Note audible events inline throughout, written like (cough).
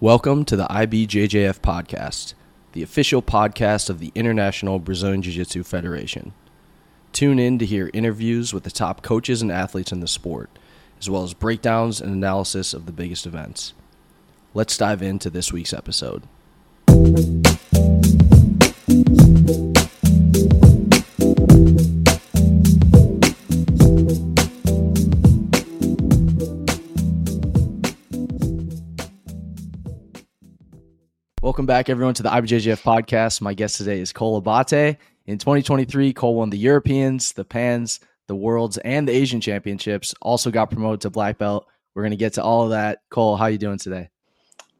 Welcome to the IBJJF podcast, the official podcast of the International Brazilian Jiu Jitsu Federation. Tune in to hear interviews with the top coaches and athletes in the sport, as well as breakdowns and analysis of the biggest events. Let's dive into this week's episode. Welcome back, everyone, to the IBJJF podcast. My guest today is Cole Abate. In 2023, Cole won the Europeans, the Pans, the Worlds, and the Asian Championships. Also got promoted to black belt. We're going to get to all of that. Cole, how are you doing today?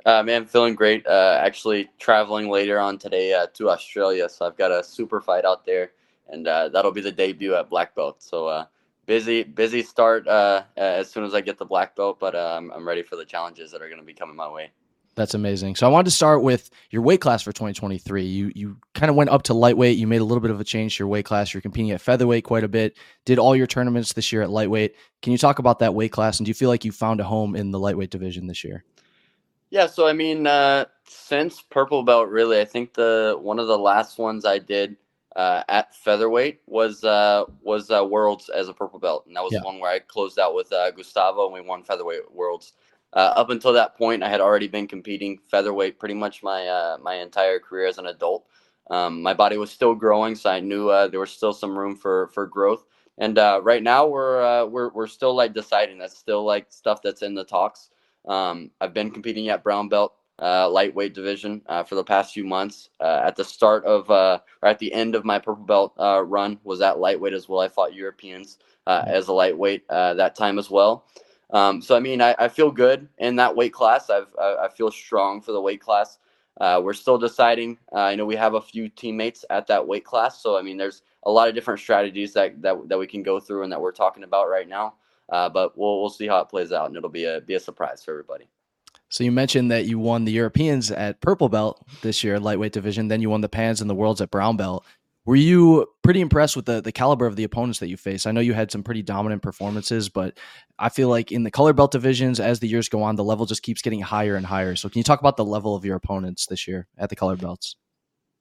Uh, man, feeling great. Uh, actually, traveling later on today uh, to Australia, so I've got a super fight out there, and uh, that'll be the debut at black belt. So uh, busy, busy start uh, as soon as I get the black belt, but I'm ready for the challenges that are going to be coming my way. That's amazing. So I wanted to start with your weight class for 2023. You you kind of went up to lightweight. You made a little bit of a change to your weight class. You're competing at featherweight quite a bit. Did all your tournaments this year at lightweight. Can you talk about that weight class and do you feel like you found a home in the lightweight division this year? Yeah, so I mean, uh, since purple belt, really, I think the one of the last ones I did uh, at featherweight was uh, was uh, worlds as a purple belt, and that was yeah. one where I closed out with uh, Gustavo and we won featherweight worlds uh, up until that point, I had already been competing featherweight pretty much my uh, my entire career as an adult. Um, my body was still growing, so I knew uh, there was still some room for for growth. And uh, right now, we're uh, we're we're still like deciding. That's still like stuff that's in the talks. Um, I've been competing at brown belt uh, lightweight division for the past few months. at the start of or at the end of my purple belt run was at lightweight as well. I fought Europeans as a lightweight that time as well. Um, so I mean, I, I, feel good in that weight class. I've, I, I feel strong for the weight class. Uh, we're still deciding. Uh, I know we have a few teammates at that weight class, so I mean, there's a lot of different strategies that that, that we can go through and that we're talking about right now. Uh, but we'll we'll see how it plays out, and it'll be a be a surprise for everybody. So you mentioned that you won the Europeans at purple belt this year, lightweight division. Then you won the Pans and the Worlds at brown belt. Were you pretty impressed with the the caliber of the opponents that you faced? I know you had some pretty dominant performances, but I feel like in the color belt divisions, as the years go on, the level just keeps getting higher and higher. So, can you talk about the level of your opponents this year at the color belts?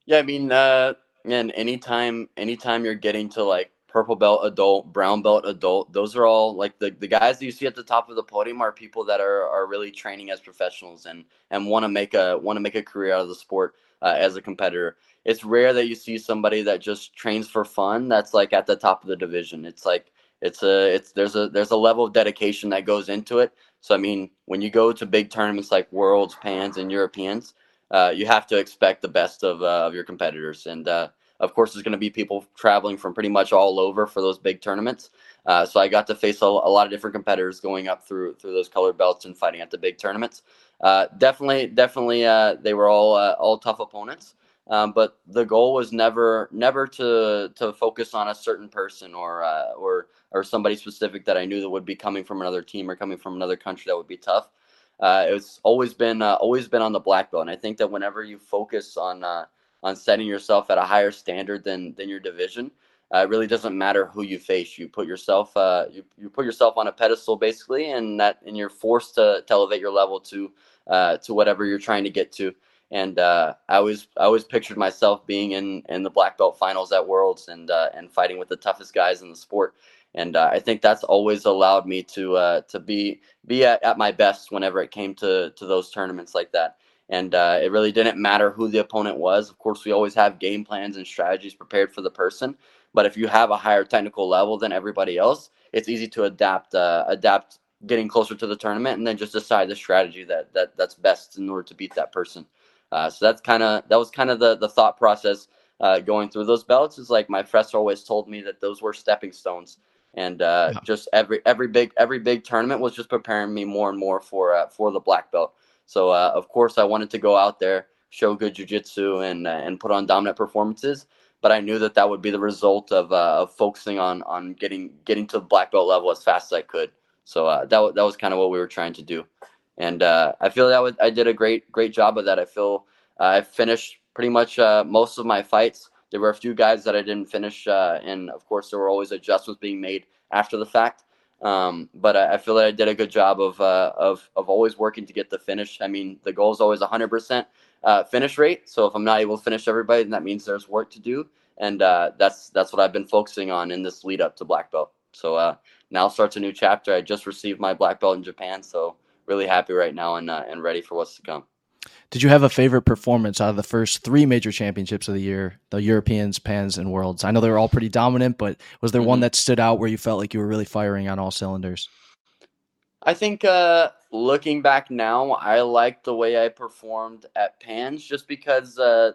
Yeah, I mean, uh, man, anytime anytime you're getting to like purple belt adult, brown belt adult, those are all like the, the guys that you see at the top of the podium are people that are are really training as professionals and and want to make a want to make a career out of the sport uh, as a competitor it's rare that you see somebody that just trains for fun that's like at the top of the division. It's like it's a it's there's a there's a level of dedication that goes into it. So I mean, when you go to big tournaments like Worlds, Pans, and Europeans, uh, you have to expect the best of uh, of your competitors. And uh, of course, there's going to be people traveling from pretty much all over for those big tournaments. Uh, so I got to face a, a, lot of different competitors going up through through those colored belts and fighting at the big tournaments. Uh, definitely, definitely, uh, they were all all tough opponents. Um, but the goal was never never to to focus on a certain person or uh, or or somebody specific that I knew that would be coming from another team or coming from another country that would be tough. Uh, it's always been uh, always been on the black belt, and I think that whenever you focus on uh, on setting yourself at a higher standard than than your division, uh, it really doesn't matter who you face. You put yourself uh, you, you put yourself on a pedestal basically, and that and you're forced to, to elevate your level to to whatever you're trying to get to and uh, I always I always pictured myself being in in the black belt finals at Worlds and uh, and fighting with the toughest guys in the sport. And uh, I think that's always allowed me to uh, to be be at, at my best whenever it came to to those tournaments like that. And uh, it really didn't matter who the opponent was. Of course, we always have game plans and strategies prepared for the person. But if you have a higher technical level than everybody else, it's easy to adapt uh, adapt getting closer to the tournament and then just decide the strategy that, that that's best in order to beat that person. Uh, so that's kind of that was kind of the the thought process uh, going through those belts. Is like my professor always told me that those were stepping stones, and uh, yeah. just every every big every big tournament was just preparing me more and more for uh, for the black belt. So uh, of course I wanted to go out there, show good jujitsu, and and put on dominant performances. But I knew that that would be the result of, of focusing on on getting getting to the black belt level as fast as I could. So that that was kind of what we were trying to do and uh, I feel that was, I did a great great job of that. I feel uh, I finished pretty much uh, most of my fights. There were a few guys that I didn't finish, uh, and of course there were always adjustments being made after the fact. Um, but I, I, feel that I did a good job of, uh, of, of always working to get the finish. I mean, the goal is always 100% uh, finish rate. So if I'm not able to finish everybody, then that means there's work to do. And uh, that's that's what I've been focusing on in this lead up to black belt. So uh, now starts a new chapter. I just received my black belt in Japan, so really happy right now and uh, and ready for what's to come. Did you have a favorite performance out of the first three major championships of the year, the Europeans, Pans, and Worlds? I know they were all pretty dominant, but was there mm-hmm. one that stood out where you felt like you were really firing on all cylinders? I think uh, looking back now, I like the way I performed at Pans just because, uh,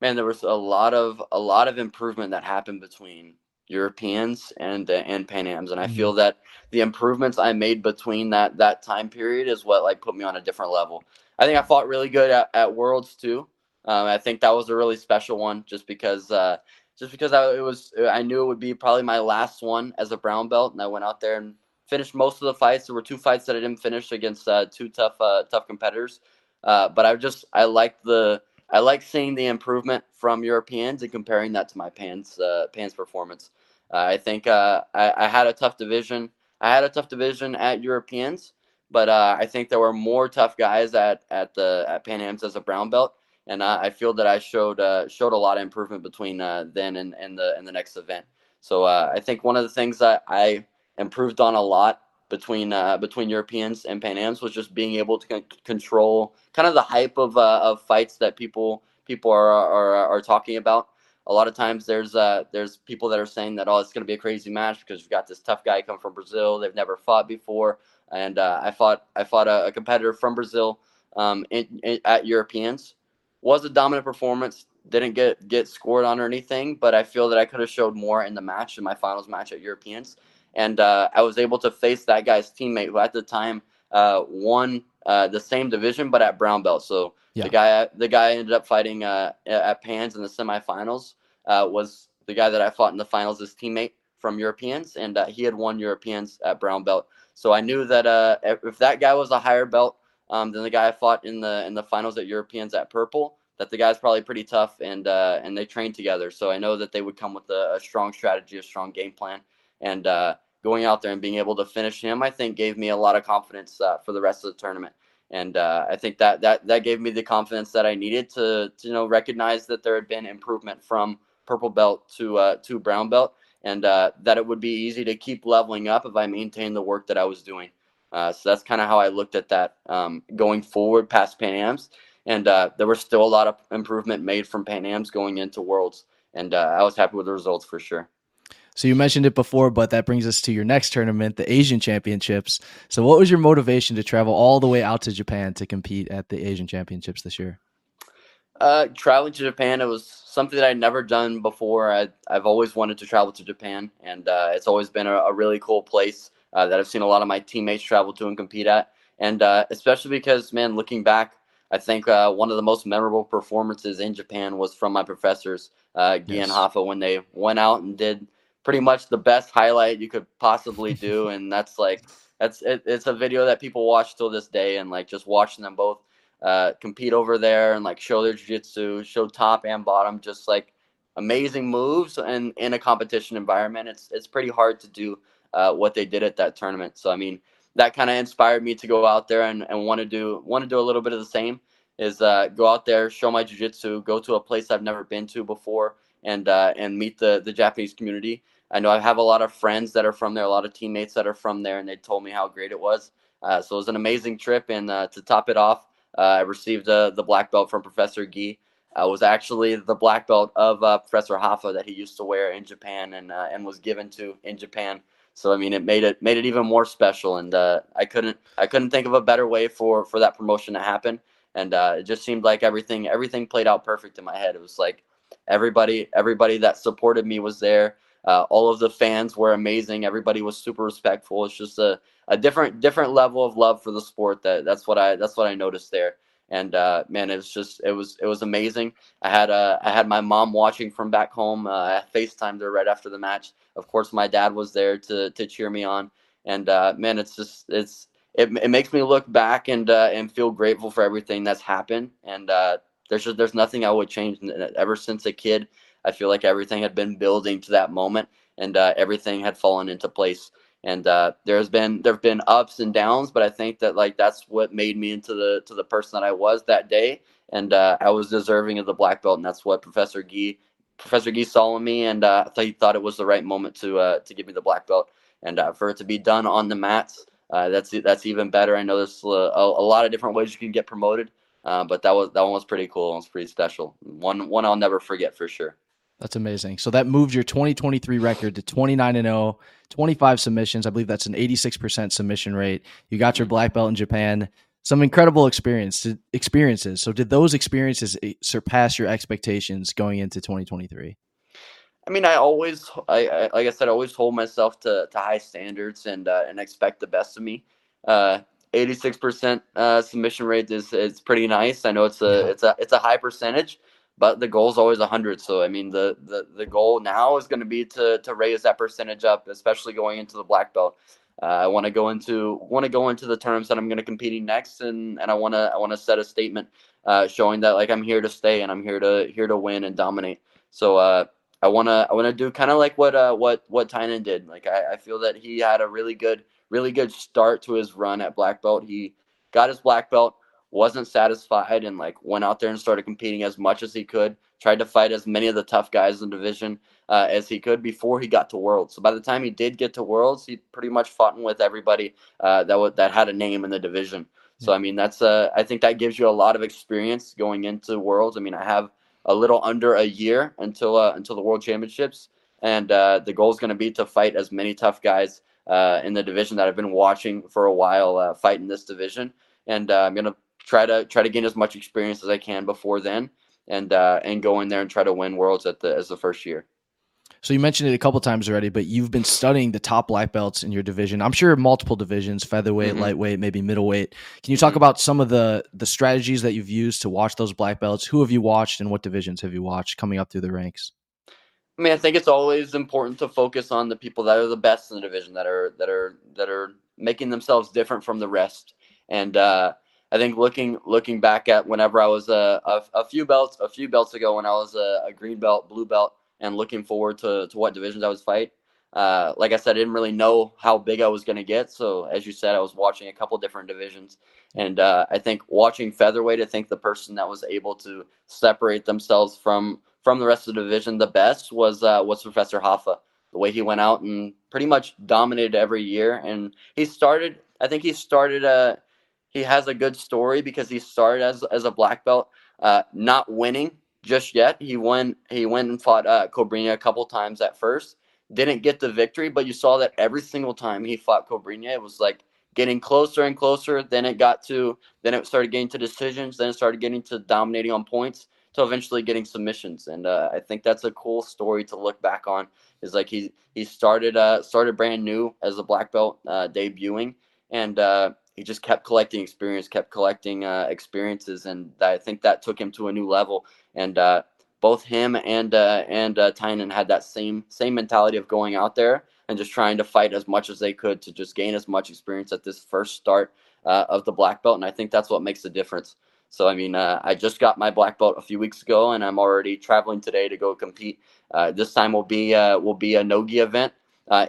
man, there was a lot of a lot of improvement that happened between Europeans and uh, and Pan Am's, and I mm-hmm. feel that the improvements I made between that that time period is what like put me on a different level. I think I fought really good at, at Worlds too. Um, I think that was a really special one, just because uh, just because I it was I knew it would be probably my last one as a brown belt, and I went out there and finished most of the fights. There were two fights that I didn't finish against uh, two tough uh, tough competitors, uh, but I just I liked the I like seeing the improvement from Europeans and comparing that to my Pans uh, Pans performance. Uh, I think I, I had a tough division. I had a tough division at Europeans, but uh, I think there were more tough guys at at the at Pan Am's as a brown belt, and uh, I feel that I showed uh, showed a lot of improvement between uh, then and, and the and the next event. So uh, I think one of the things that I improved on a lot between uh, between Europeans and Pan Am's was just being able to c- control kind of the hype of of fights that people people are are, are talking about. A lot of times there's uh, there's people that are saying that oh it's going to be a crazy match because you've got this tough guy come from Brazil they've never fought before and uh, I fought I fought a, a competitor from Brazil um, in, in, at Europeans. Was a dominant performance. Didn't get get scored on or anything, but I feel that I could have showed more in the match in my finals match at Europeans, and uh, I was able to face that guy's teammate who at the time uh, won uh, the same division but at brown belt. So yeah. the guy the guy ended up fighting uh, at Pans in the semifinals uh, was the guy that I fought in the finals. His teammate from Europeans, and he had won Europeans at brown belt. So I knew that uh, if that guy was a higher belt um, than the guy I fought in the in the finals at Europeans at Purple, that the guy's probably pretty tough and uh, and they trained together. So I know that they would come with a, a strong strategy, a strong game plan, and uh, going out there and being able to finish him, I think gave me a lot of confidence uh, for the rest of the tournament. And uh, I think that that that gave me the confidence that I needed to, to you know recognize that there had been improvement from purple belt to uh, to brown belt and uh, that it would be easy to keep leveling up if I maintained the work that I was doing. Uh, so that's kind of how I looked at that um, going forward past Pan Am's. And uh, there was still a lot of improvement made from Pan Am's going into Worlds. And I was happy with the results for sure. So you mentioned it before, but that brings us to your next tournament, the Asian Championships. So what was your motivation to travel all the way out to Japan to compete at the Asian Championships this year? Uh, traveling to Japan, it was something that I'd never done before. I, have always wanted to travel to Japan, and uh, it's always been a, a really cool place uh, that I've seen a lot of my teammates travel to and compete at. And uh, especially because, man, looking back, I think uh, one of the most memorable performances in Japan was from my professors, uh, Gui yes. and Rafa, when they went out and did pretty much the best highlight you could possibly do. and that's like, that's it, it's a video that people watch till this day, and like just watching them both uh, compete over there and like show their jiu-jitsu, show top and bottom, just like amazing moves and in a competition environment. It's it's pretty hard to do uh, what they did at that tournament. So I mean, that kind of inspired me to go out there and, and want to do want to do a little bit of the same. Is uh, go out there, show my jiu-jitsu, go to a place I've never been to before, and uh, and meet the the Japanese community. I know I have a lot of friends that are from there, a lot of teammates that are from there, and they told me how great it was. Uh, so it was an amazing trip, and uh, to top it off, uh, I received uh, the black belt from Professor Gui. I was actually the black belt of uh, Professor Rafa that he used to wear in Japan and and was given to in Japan. So I mean, it made it made it even more special, and uh, I couldn't I couldn't think of a better way for for that promotion to happen. And uh, it just seemed like everything everything played out perfect in my head. It was like everybody everybody that supported me was there. Uh, all of the fans were amazing. Everybody was super respectful. It's just a a different different level of love for the sport. That that's what I that's what I noticed there. And uh, man, it was just it was it was amazing. I had uh, I had my mom watching from back home. Uh, I FaceTimed her right after the match. Of course, my dad was there to to cheer me on. And uh, man, it's just it's it, it makes me look back and uh, and feel grateful for everything that's happened. And uh, there's just there's nothing I would change. Ever since a kid, I feel like everything had been building to that moment, and uh, everything had fallen into place And uh, there's been there've been ups and downs, but I think that like that's what made me into the to the person that I was that day, and uh, I was deserving of the black belt, and that's what Professor Gui Professor Gui saw in me, and uh, he thought it was the right moment to uh, to give me the black belt, and uh, for it to be done on the mats, uh, that's that's even better. I know there's a, a, lot of different ways you can get promoted, uh, but that was that one was pretty cool. It was pretty special. One one I'll never forget for sure. That's amazing. So that moved your 2023 record to 29 and 0, 25 submissions. I believe that's an 86% submission rate. You got your mm-hmm. black belt in Japan. Some incredible experience experiences. So did those experiences eh, surpass your expectations going into 2023? I mean, I always, I, I like I said, I always hold myself to, to high standards and uh, and expect the best of me. Uh, 86% uh, submission rate is is pretty nice. I know it's a yeah. it's a it's a high percentage, but the goal is always 100 so i mean the the, the goal now is going to be to to raise that percentage up especially going into the black belt. Uh, i want to go into want to go into the terms that i'm going to competing next and and i want to i want to set a statement uh, showing that like i'm here to stay and i'm here to here to win and dominate. So uh, i want to i want to do kind of like what uh what what Tainan did. Like I, I feel that he had a really good really good start to his run at black belt. He got his black belt wasn't satisfied and like went out there and started competing as much as he could tried to fight as many of the tough guys in the division uh, as he could before he got to worlds. So by the time he did get to worlds he pretty much fought with everybody uh, that w- that had a name in the division. So i mean that's uh, i think that gives you a lot of experience going into worlds. I mean i have a little under a year until uh, until the world championships and uh, the goal is going to be to fight as many tough guys uh, in the division that i've been watching for a while fight in this division. And i'm going to try to try to gain as much experience as I can before then, and uh, and go in there and try to win worlds at the as the first year. So you mentioned it a couple times already, but you've been studying the top black belts in your division. I'm sure multiple divisions: featherweight, mm-hmm. lightweight, maybe middleweight. Can you talk mm-hmm. about some of the the strategies that you've used to watch those black belts? Who have you watched, and what divisions have you watched coming up through the ranks? I mean, I think it's always important to focus on the people that are the best in the division, that are that are that are making themselves different from the rest. And uh, I think looking looking back at whenever I was a, a, a few belts a few belts ago when I was a, a, green belt, blue belt, and looking forward to, to what divisions I was fight. Uh, like I said, I didn't really know how big I was going to get. So as you said, I was watching a couple different divisions, and uh, I think watching featherweight, I think the person that was able to separate themselves from from the rest of the division the best was uh, was Professor Rafa. The way he went out and pretty much dominated every year, and he started. I think he started. Uh, he has a good story because he started as as a black belt, uh, not winning just yet. He went he went and fought uh, a couple times at first, didn't get the victory, but you saw that every single time he fought Cobrinha, it was like getting closer and closer. Then it got to then it started getting to decisions. Then it started getting to dominating on points to eventually getting submissions. And uh, I think that's a cool story to look back on. Is like he he started uh, started brand new as a black belt uh, debuting, and uh, he just kept collecting experience, kept collecting uh, experiences, and I think that took him to a new level. And uh, both him and uh, and uh, Tainan had that same same mentality of going out there and just trying to fight as much as they could to just gain as much experience at this first start uh, of the black belt. And I think that's what makes the difference. So I mean, uh, I just got my black belt a few weeks ago, and I'm already traveling today to go compete. Uh, this time will be will be a nogi event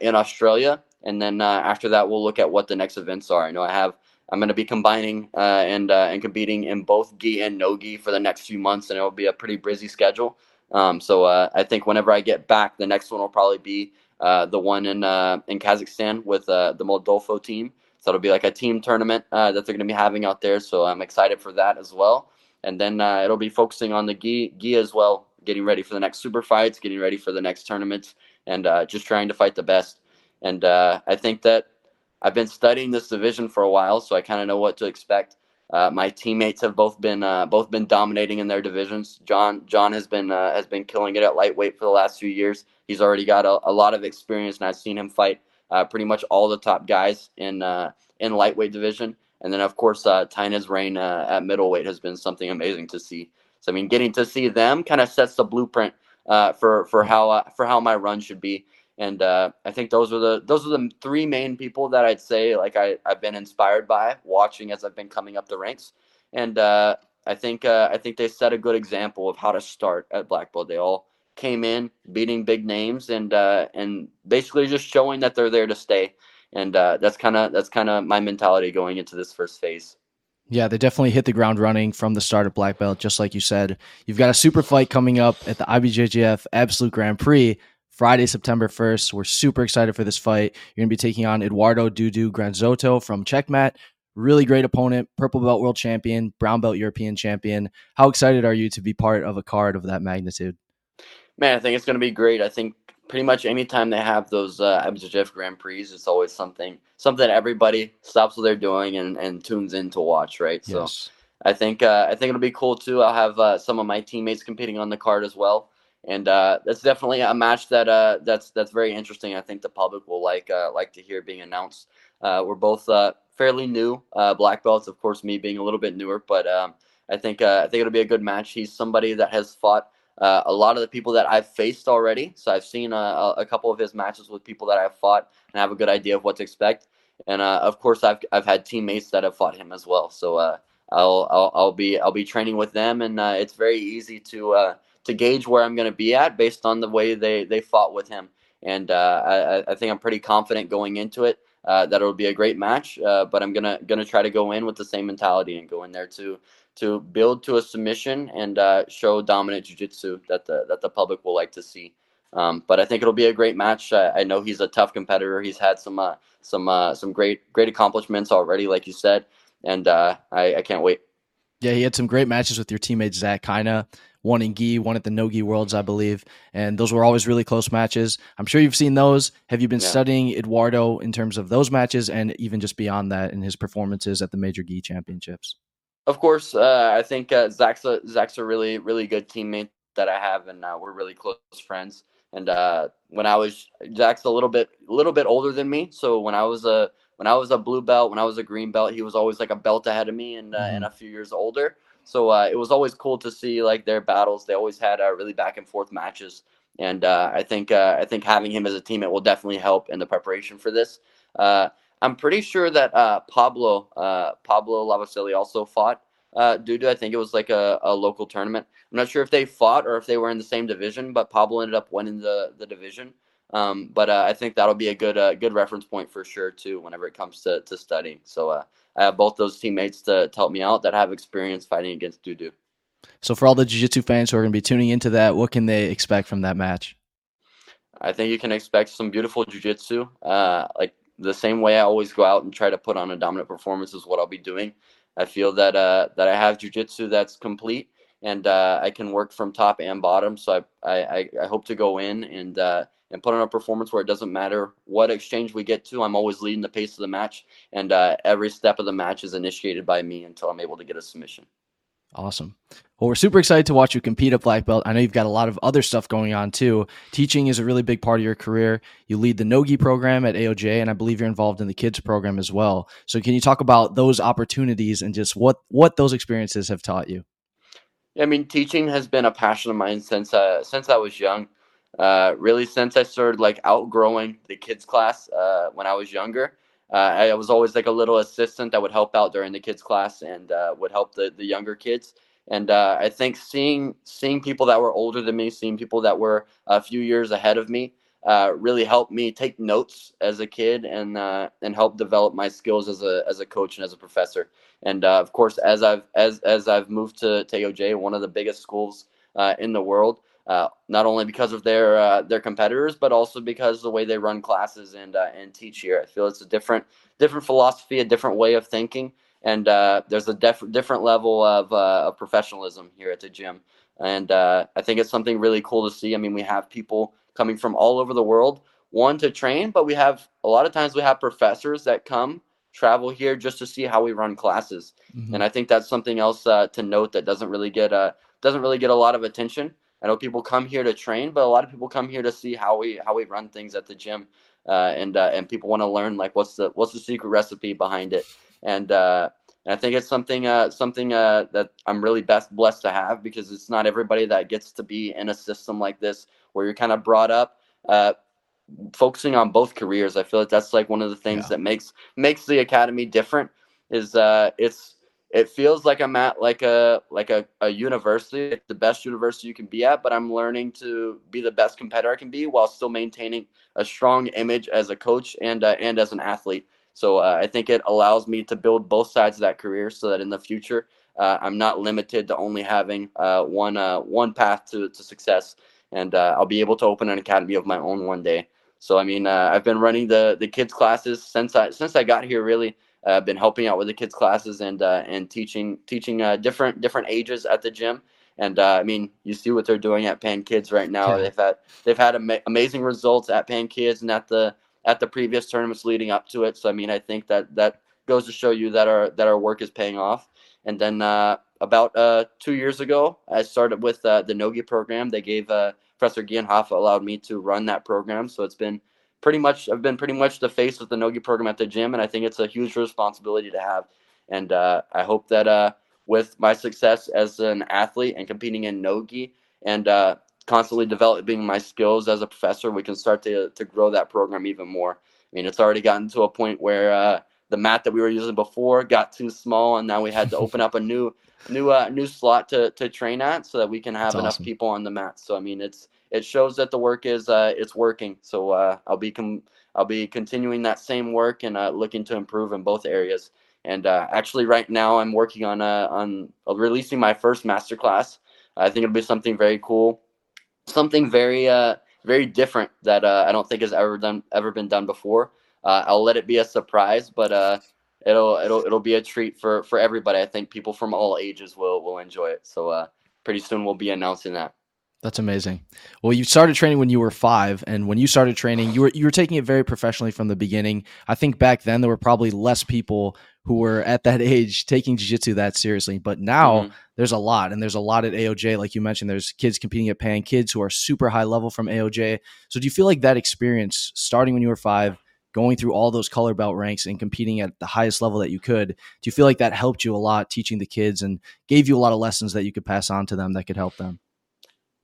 in Australia, and then uh, after that we'll look at what the next events are. I know I have I'm going to be combining uh, and uh, and competing in both gi and no gi for the next few months, and it'll be a pretty busy schedule. Um, so uh, I think whenever I get back, the next one will probably be uh, the one in uh, in Kazakhstan with the Moldolfo team. So it'll be like a team tournament that they're going to be having out there. So I'm excited for that as well. And then it'll be focusing on the gi gi as well, getting ready for the next super fights, getting ready for the next tournaments, and just trying to fight the best. And I think that I've been studying this division for a while, so I kind of know what to expect. Uh, my teammates have both been uh, both been dominating in their divisions. John John has been uh, has been killing it at lightweight for the last few years. He's already got a, a lot of experience, and I've seen him fight uh, pretty much all the top guys in uh, in lightweight division. And then of course uh, Tainan's reign uh, at middleweight has been something amazing to see. So I mean, getting to see them kind of sets the blueprint for for how for how my run should be and uh, I think those are the those are the three main people that I'd say like I I've been inspired by watching as I've been coming up the ranks, and uh, I think uh, I think they set a good example of how to start at black belt. They all came in beating big names and uh, and basically just showing that they're there to stay. and uh, that's kind of that's kind of my mentality going into this first phase. Yeah, they definitely hit the ground running from the start of black belt, just like you said. You've got a super fight coming up at the IBJJF Absolute Grand Prix Friday, September 1st. We're super excited for this fight. You're going to be taking on Eduardo Dudu Granzotto from Checkmat. Really great opponent, purple belt world champion, brown belt European champion. How excited are you to be part of a card of that magnitude? Man, I think it's going to be great. I think pretty much anytime they have those uh, IBJJF Grand Prix, it's always something something everybody stops what they're doing and, and tunes in to watch, right? Yes. So I think uh, I think it'll be cool too. I'll have uh, some of my teammates competing on the card as well, and uh, that's definitely a match that uh, that's that's very interesting. I think the public will like uh, like to hear being announced. Uh, we're both uh, fairly new uh, black belts, of course, me being a little bit newer, but um, I think I think it'll be a good match. He's somebody that has fought a lot of the people that I've faced already. So I've seen a, a, couple of his matches with people that I've fought and have a good idea of what to expect. And of course, I've I've had teammates that have fought him as well. So I'll, I'll I'll be I'll be training with them, and it's very easy to to gauge where I'm going to be at based on the way they they fought with him. And uh, I, I think I'm pretty confident going into it. that it'll be a great match, but I'm gonna gonna try to go in with the same mentality and go in there to to build to a submission and uh, show dominant jiu-jitsu that the that the public will like to see. Um, but I think it'll be a great match. I, I, know he's a tough competitor. He's had some uh, some uh, some great great accomplishments already, like you said, and uh, I, I can't wait. Yeah, he had some great matches with your teammate Zach Kyna. One in Gi, one at the No Gi Worlds, I believe, and those were always really close matches. I'm sure you've seen those. Have you been yeah. studying Eduardo in terms of those matches, and even just beyond that in his performances at the Major Gi Championships? of course, uh, I think uh, Zach's a, Zach's a really really good teammate that I have, and uh, we're really close friends. And uh, when I was Zach's a little bit a little bit older than me, so when I was a when I was a blue belt, when I was a green belt, he was always like a belt ahead of me, and uh, mm-hmm. and a few years older. So uh, it was always cool to see like their battles. They always had uh, really back and forth matches, and uh, I think uh, I think having him as a teammate will definitely help in the preparation for this. Uh, I'm pretty sure that uh, Pablo Pablo Lavasili also fought uh, Dudu. I think it was like a, a local tournament. I'm not sure if they fought or if they were in the same division, but Pablo ended up winning the the division. Um, but uh, I think that'll be a good uh, good reference point for sure too whenever it comes to, to studying. So uh, I have both those teammates to, to help me out that have experience fighting against Dudu. So for all the jiu-jitsu fans who are going to be tuning into that, what can they expect from that match? I think you can expect some beautiful jiu-jitsu. Uh, like the same way I always go out and try to put on a dominant performance is what I'll be doing. I feel that uh, that I have jiu-jitsu that's complete and uh, I can work from top and bottom. So I I, I hope to go in and uh, and put on a performance where it doesn't matter what exchange we get to. I'm always leading the pace of the match, and uh, every step of the match is initiated by me until I'm able to get a submission. Awesome. Well, we're super excited to watch you compete at black belt. I know you've got a lot of other stuff going on too. Teaching is a really big part of your career. You lead the Nogi program at AOJ, and I believe you're involved in the kids program as well. So, can you talk about those opportunities and just what what those experiences have taught you? I mean, teaching has been a passion of mine since uh, since I was young. Uh, really, since I started like outgrowing the kids class uh, when I was younger. Uh, I was always like a little assistant that would help out during the kids class and uh, would help the, the younger kids. And uh, I think seeing seeing people that were older than me, seeing people that were a few years ahead of me, uh, really helped me take notes as a kid and uh, and help develop my skills as a as a coach and as a professor. And uh, of course, as I've as as I've moved to AOJ, one of the biggest schools in the world, uh, not only because of their uh, their competitors, but also because the way they run classes and uh, and teach here. I feel it's a different different philosophy, a different way of thinking, and uh, there's a def- different level of, uh, of professionalism here at the gym. And uh, I think it's something really cool to see. I mean, we have people coming from all over the world, one to train, but we have a lot of times we have professors that come travel here just to see how we run classes. Mm-hmm. And I think that's something else to note that doesn't really get doesn't really get a lot of attention. I know people come here to train, but a lot of people come here to see how we how we run things at the gym, uh, and uh, and people want to learn like what's the what's the secret recipe behind it, and, uh, and I think it's something uh, something uh, that I'm really best blessed to have because it's not everybody that gets to be in a system like this where you're kind of brought up uh, focusing on both careers. I feel like that's like one of the things yeah. that makes makes the academy different. Is it's it feels like I'm at like a like a, a university, the best university you can be at, but I'm learning to be the best competitor I can be while still maintaining a strong image as a coach and uh, and as an athlete. So uh, I think it allows me to build both sides of that career, so that in the future uh, I'm not limited to only having uh, one uh, one path to, to success, and uh, I'll be able to open an academy of my own one day. So I mean, I've been running the the kids classes since I since I got here really I've uh, been helping out with the kids classes and uh, and teaching teaching uh, different different ages at the gym. And uh, I mean, you see what they're doing at Pan Kids right now. Yeah. They've had they've had ama- amazing results at Pan Kids and at the at the previous tournaments leading up to it. So I mean, I think that that goes to show you that our that our work is paying off. And then uh, about uh, two years ago, I started with the Nogi program. They gave Professor Gian Rafa allowed me to run that program. So it's been pretty much I've been pretty much the face of the Nogi program at the gym, and I think it's a huge responsibility to have. And uh, I hope that uh, with my success as an athlete and competing in Nogi and uh, constantly developing my skills as a professor, we can start to to grow that program even more. I mean, it's already gotten to a point where uh, the mat that we were using before got too small, and now we had to (laughs) open up a new new uh, new slot to to train at so that we can have That's enough awesome. people on the mat. So I mean, it's it shows that the work is uh, it's working. So uh, I'll be com- I'll be continuing that same work and uh, looking to improve in both areas. And uh, actually, right now I'm working on uh, on releasing my first masterclass. I think it'll be something very cool, something very uh, very different that uh, I don't think has ever done ever been done before. Uh, I'll let it be a surprise, but uh, it'll it'll it'll be a treat for for everybody. I think people from all ages will will enjoy it. So uh, pretty soon we'll be announcing that. That's amazing. Well, you started training when you were five, and when you started training, you were you were taking it very professionally from the beginning. I think back then there were probably less people who were at that (laughs) age taking jiu-jitsu that seriously, but now mm-hmm. there's a lot, and there's a lot at AOJ. Like you mentioned, there's kids competing at Pan, kids who are super high level from AOJ. So, do you feel like that experience, starting when you were five, going through all those color belt ranks and competing at the highest level that you could, do you feel like that helped you a lot teaching the kids and gave you a lot of lessons that you could pass on to them that could help them?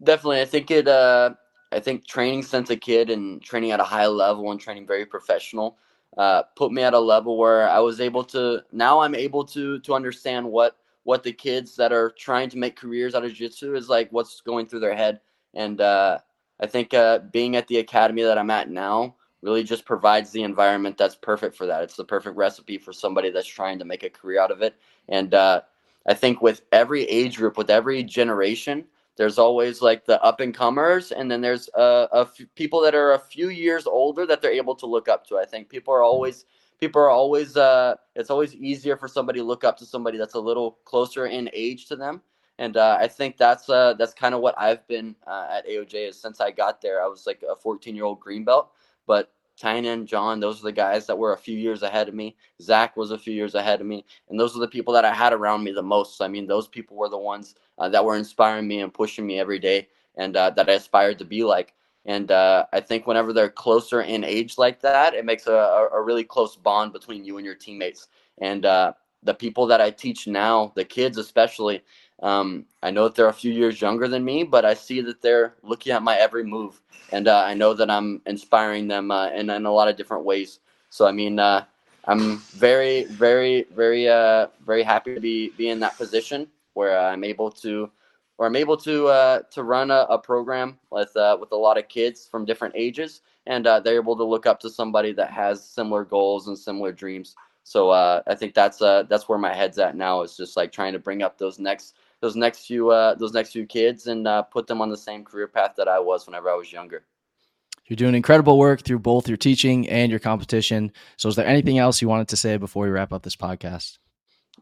Definitely, I think it. Uh, I think training since a kid and training at a high level and training very professional uh, put me at a level where I was able to. Now I'm able to to understand what what the kids that are trying to make careers out of jiu-jitsu is like, what's going through their head, and uh, I think uh, being at the academy that I'm at now really just provides the environment that's perfect for that. It's the perfect recipe for somebody that's trying to make a career out of it, and uh, I think with every age group, with every generation, there's always like the up and comers and then there's uh, a people that are a few years older that they're able to look up to. I think people are always people are always uh, it's always easier for somebody to look up to somebody that's a little closer in age to them. And uh, i think that's uh, that's kind of what i've been uh, at aoj is since i got there. I was like a 14 year old green belt but Tainan, John, those are the guys that were a few years ahead of me. Zach was a few years ahead of me. And those are the people that I had around me the most. I mean, those people were the ones uh, that were inspiring me and pushing me every day and uh, that I aspired to be like. And uh, I think whenever they're closer in age like that, it makes a, a really close bond between you and your teammates. And uh, the people that I teach now, the kids especially, um, I know that they're a few years younger than me, but I see that they're looking at my every move, and uh, I know that I'm inspiring them uh, in, in a lot of different ways. So I mean, uh, I'm very, very, very, uh, very happy to be be in that position where I'm able to, where I'm able to uh, to run a, a program with uh, with a lot of kids from different ages, and they're able to look up to somebody that has similar goals and similar dreams. So I think that's that's where my head's at now. Is just like trying to bring up those next those next few uh, those next few kids and uh, put them on the same career path that I was whenever I was younger. You're doing incredible work through both your teaching and your competition. So, is there anything else you wanted to say before we wrap up this podcast?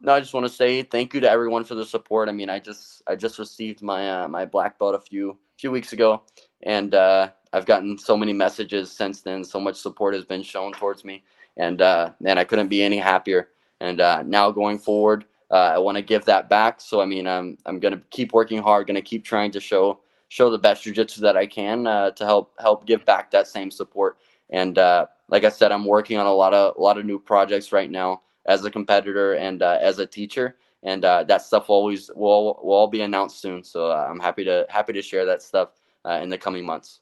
No, I just want to say thank you to everyone for the support. I mean, I just I just received my uh, my black belt a few few weeks ago, and uh, I've gotten so many messages since then. So much support has been shown towards me, and uh, man, I couldn't be any happier. And uh, now going forward, uh, I want to give that back. So I mean, I'm I'm gonna keep working hard, gonna keep trying to show show the best jujitsu that I can uh, to help help give back that same support. And uh, like I said, I'm working on a lot of a lot of new projects right now as a competitor and uh, as a teacher. And uh, that stuff will always will will all be announced soon. So uh, I'm happy to happy to share that stuff in the coming months.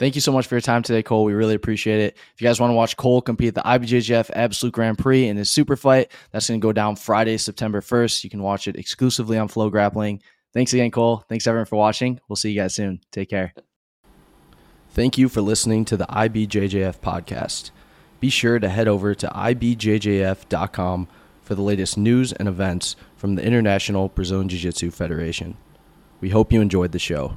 Thank you so much for your time today, Cole. We really appreciate it. If you guys want to watch Cole compete at the IBJJF Absolute Grand Prix in his super fight, that's going to go down Friday, September 1st. You can watch it exclusively on FloGrappling. Thanks again, Cole. Thanks everyone for watching. We'll see you guys soon. Take care. Thank you for listening to the IBJJF podcast. Be sure to head over to ibjjf.com for the latest news and events from the International Brazilian Jiu Jitsu Federation. We hope you enjoyed the show.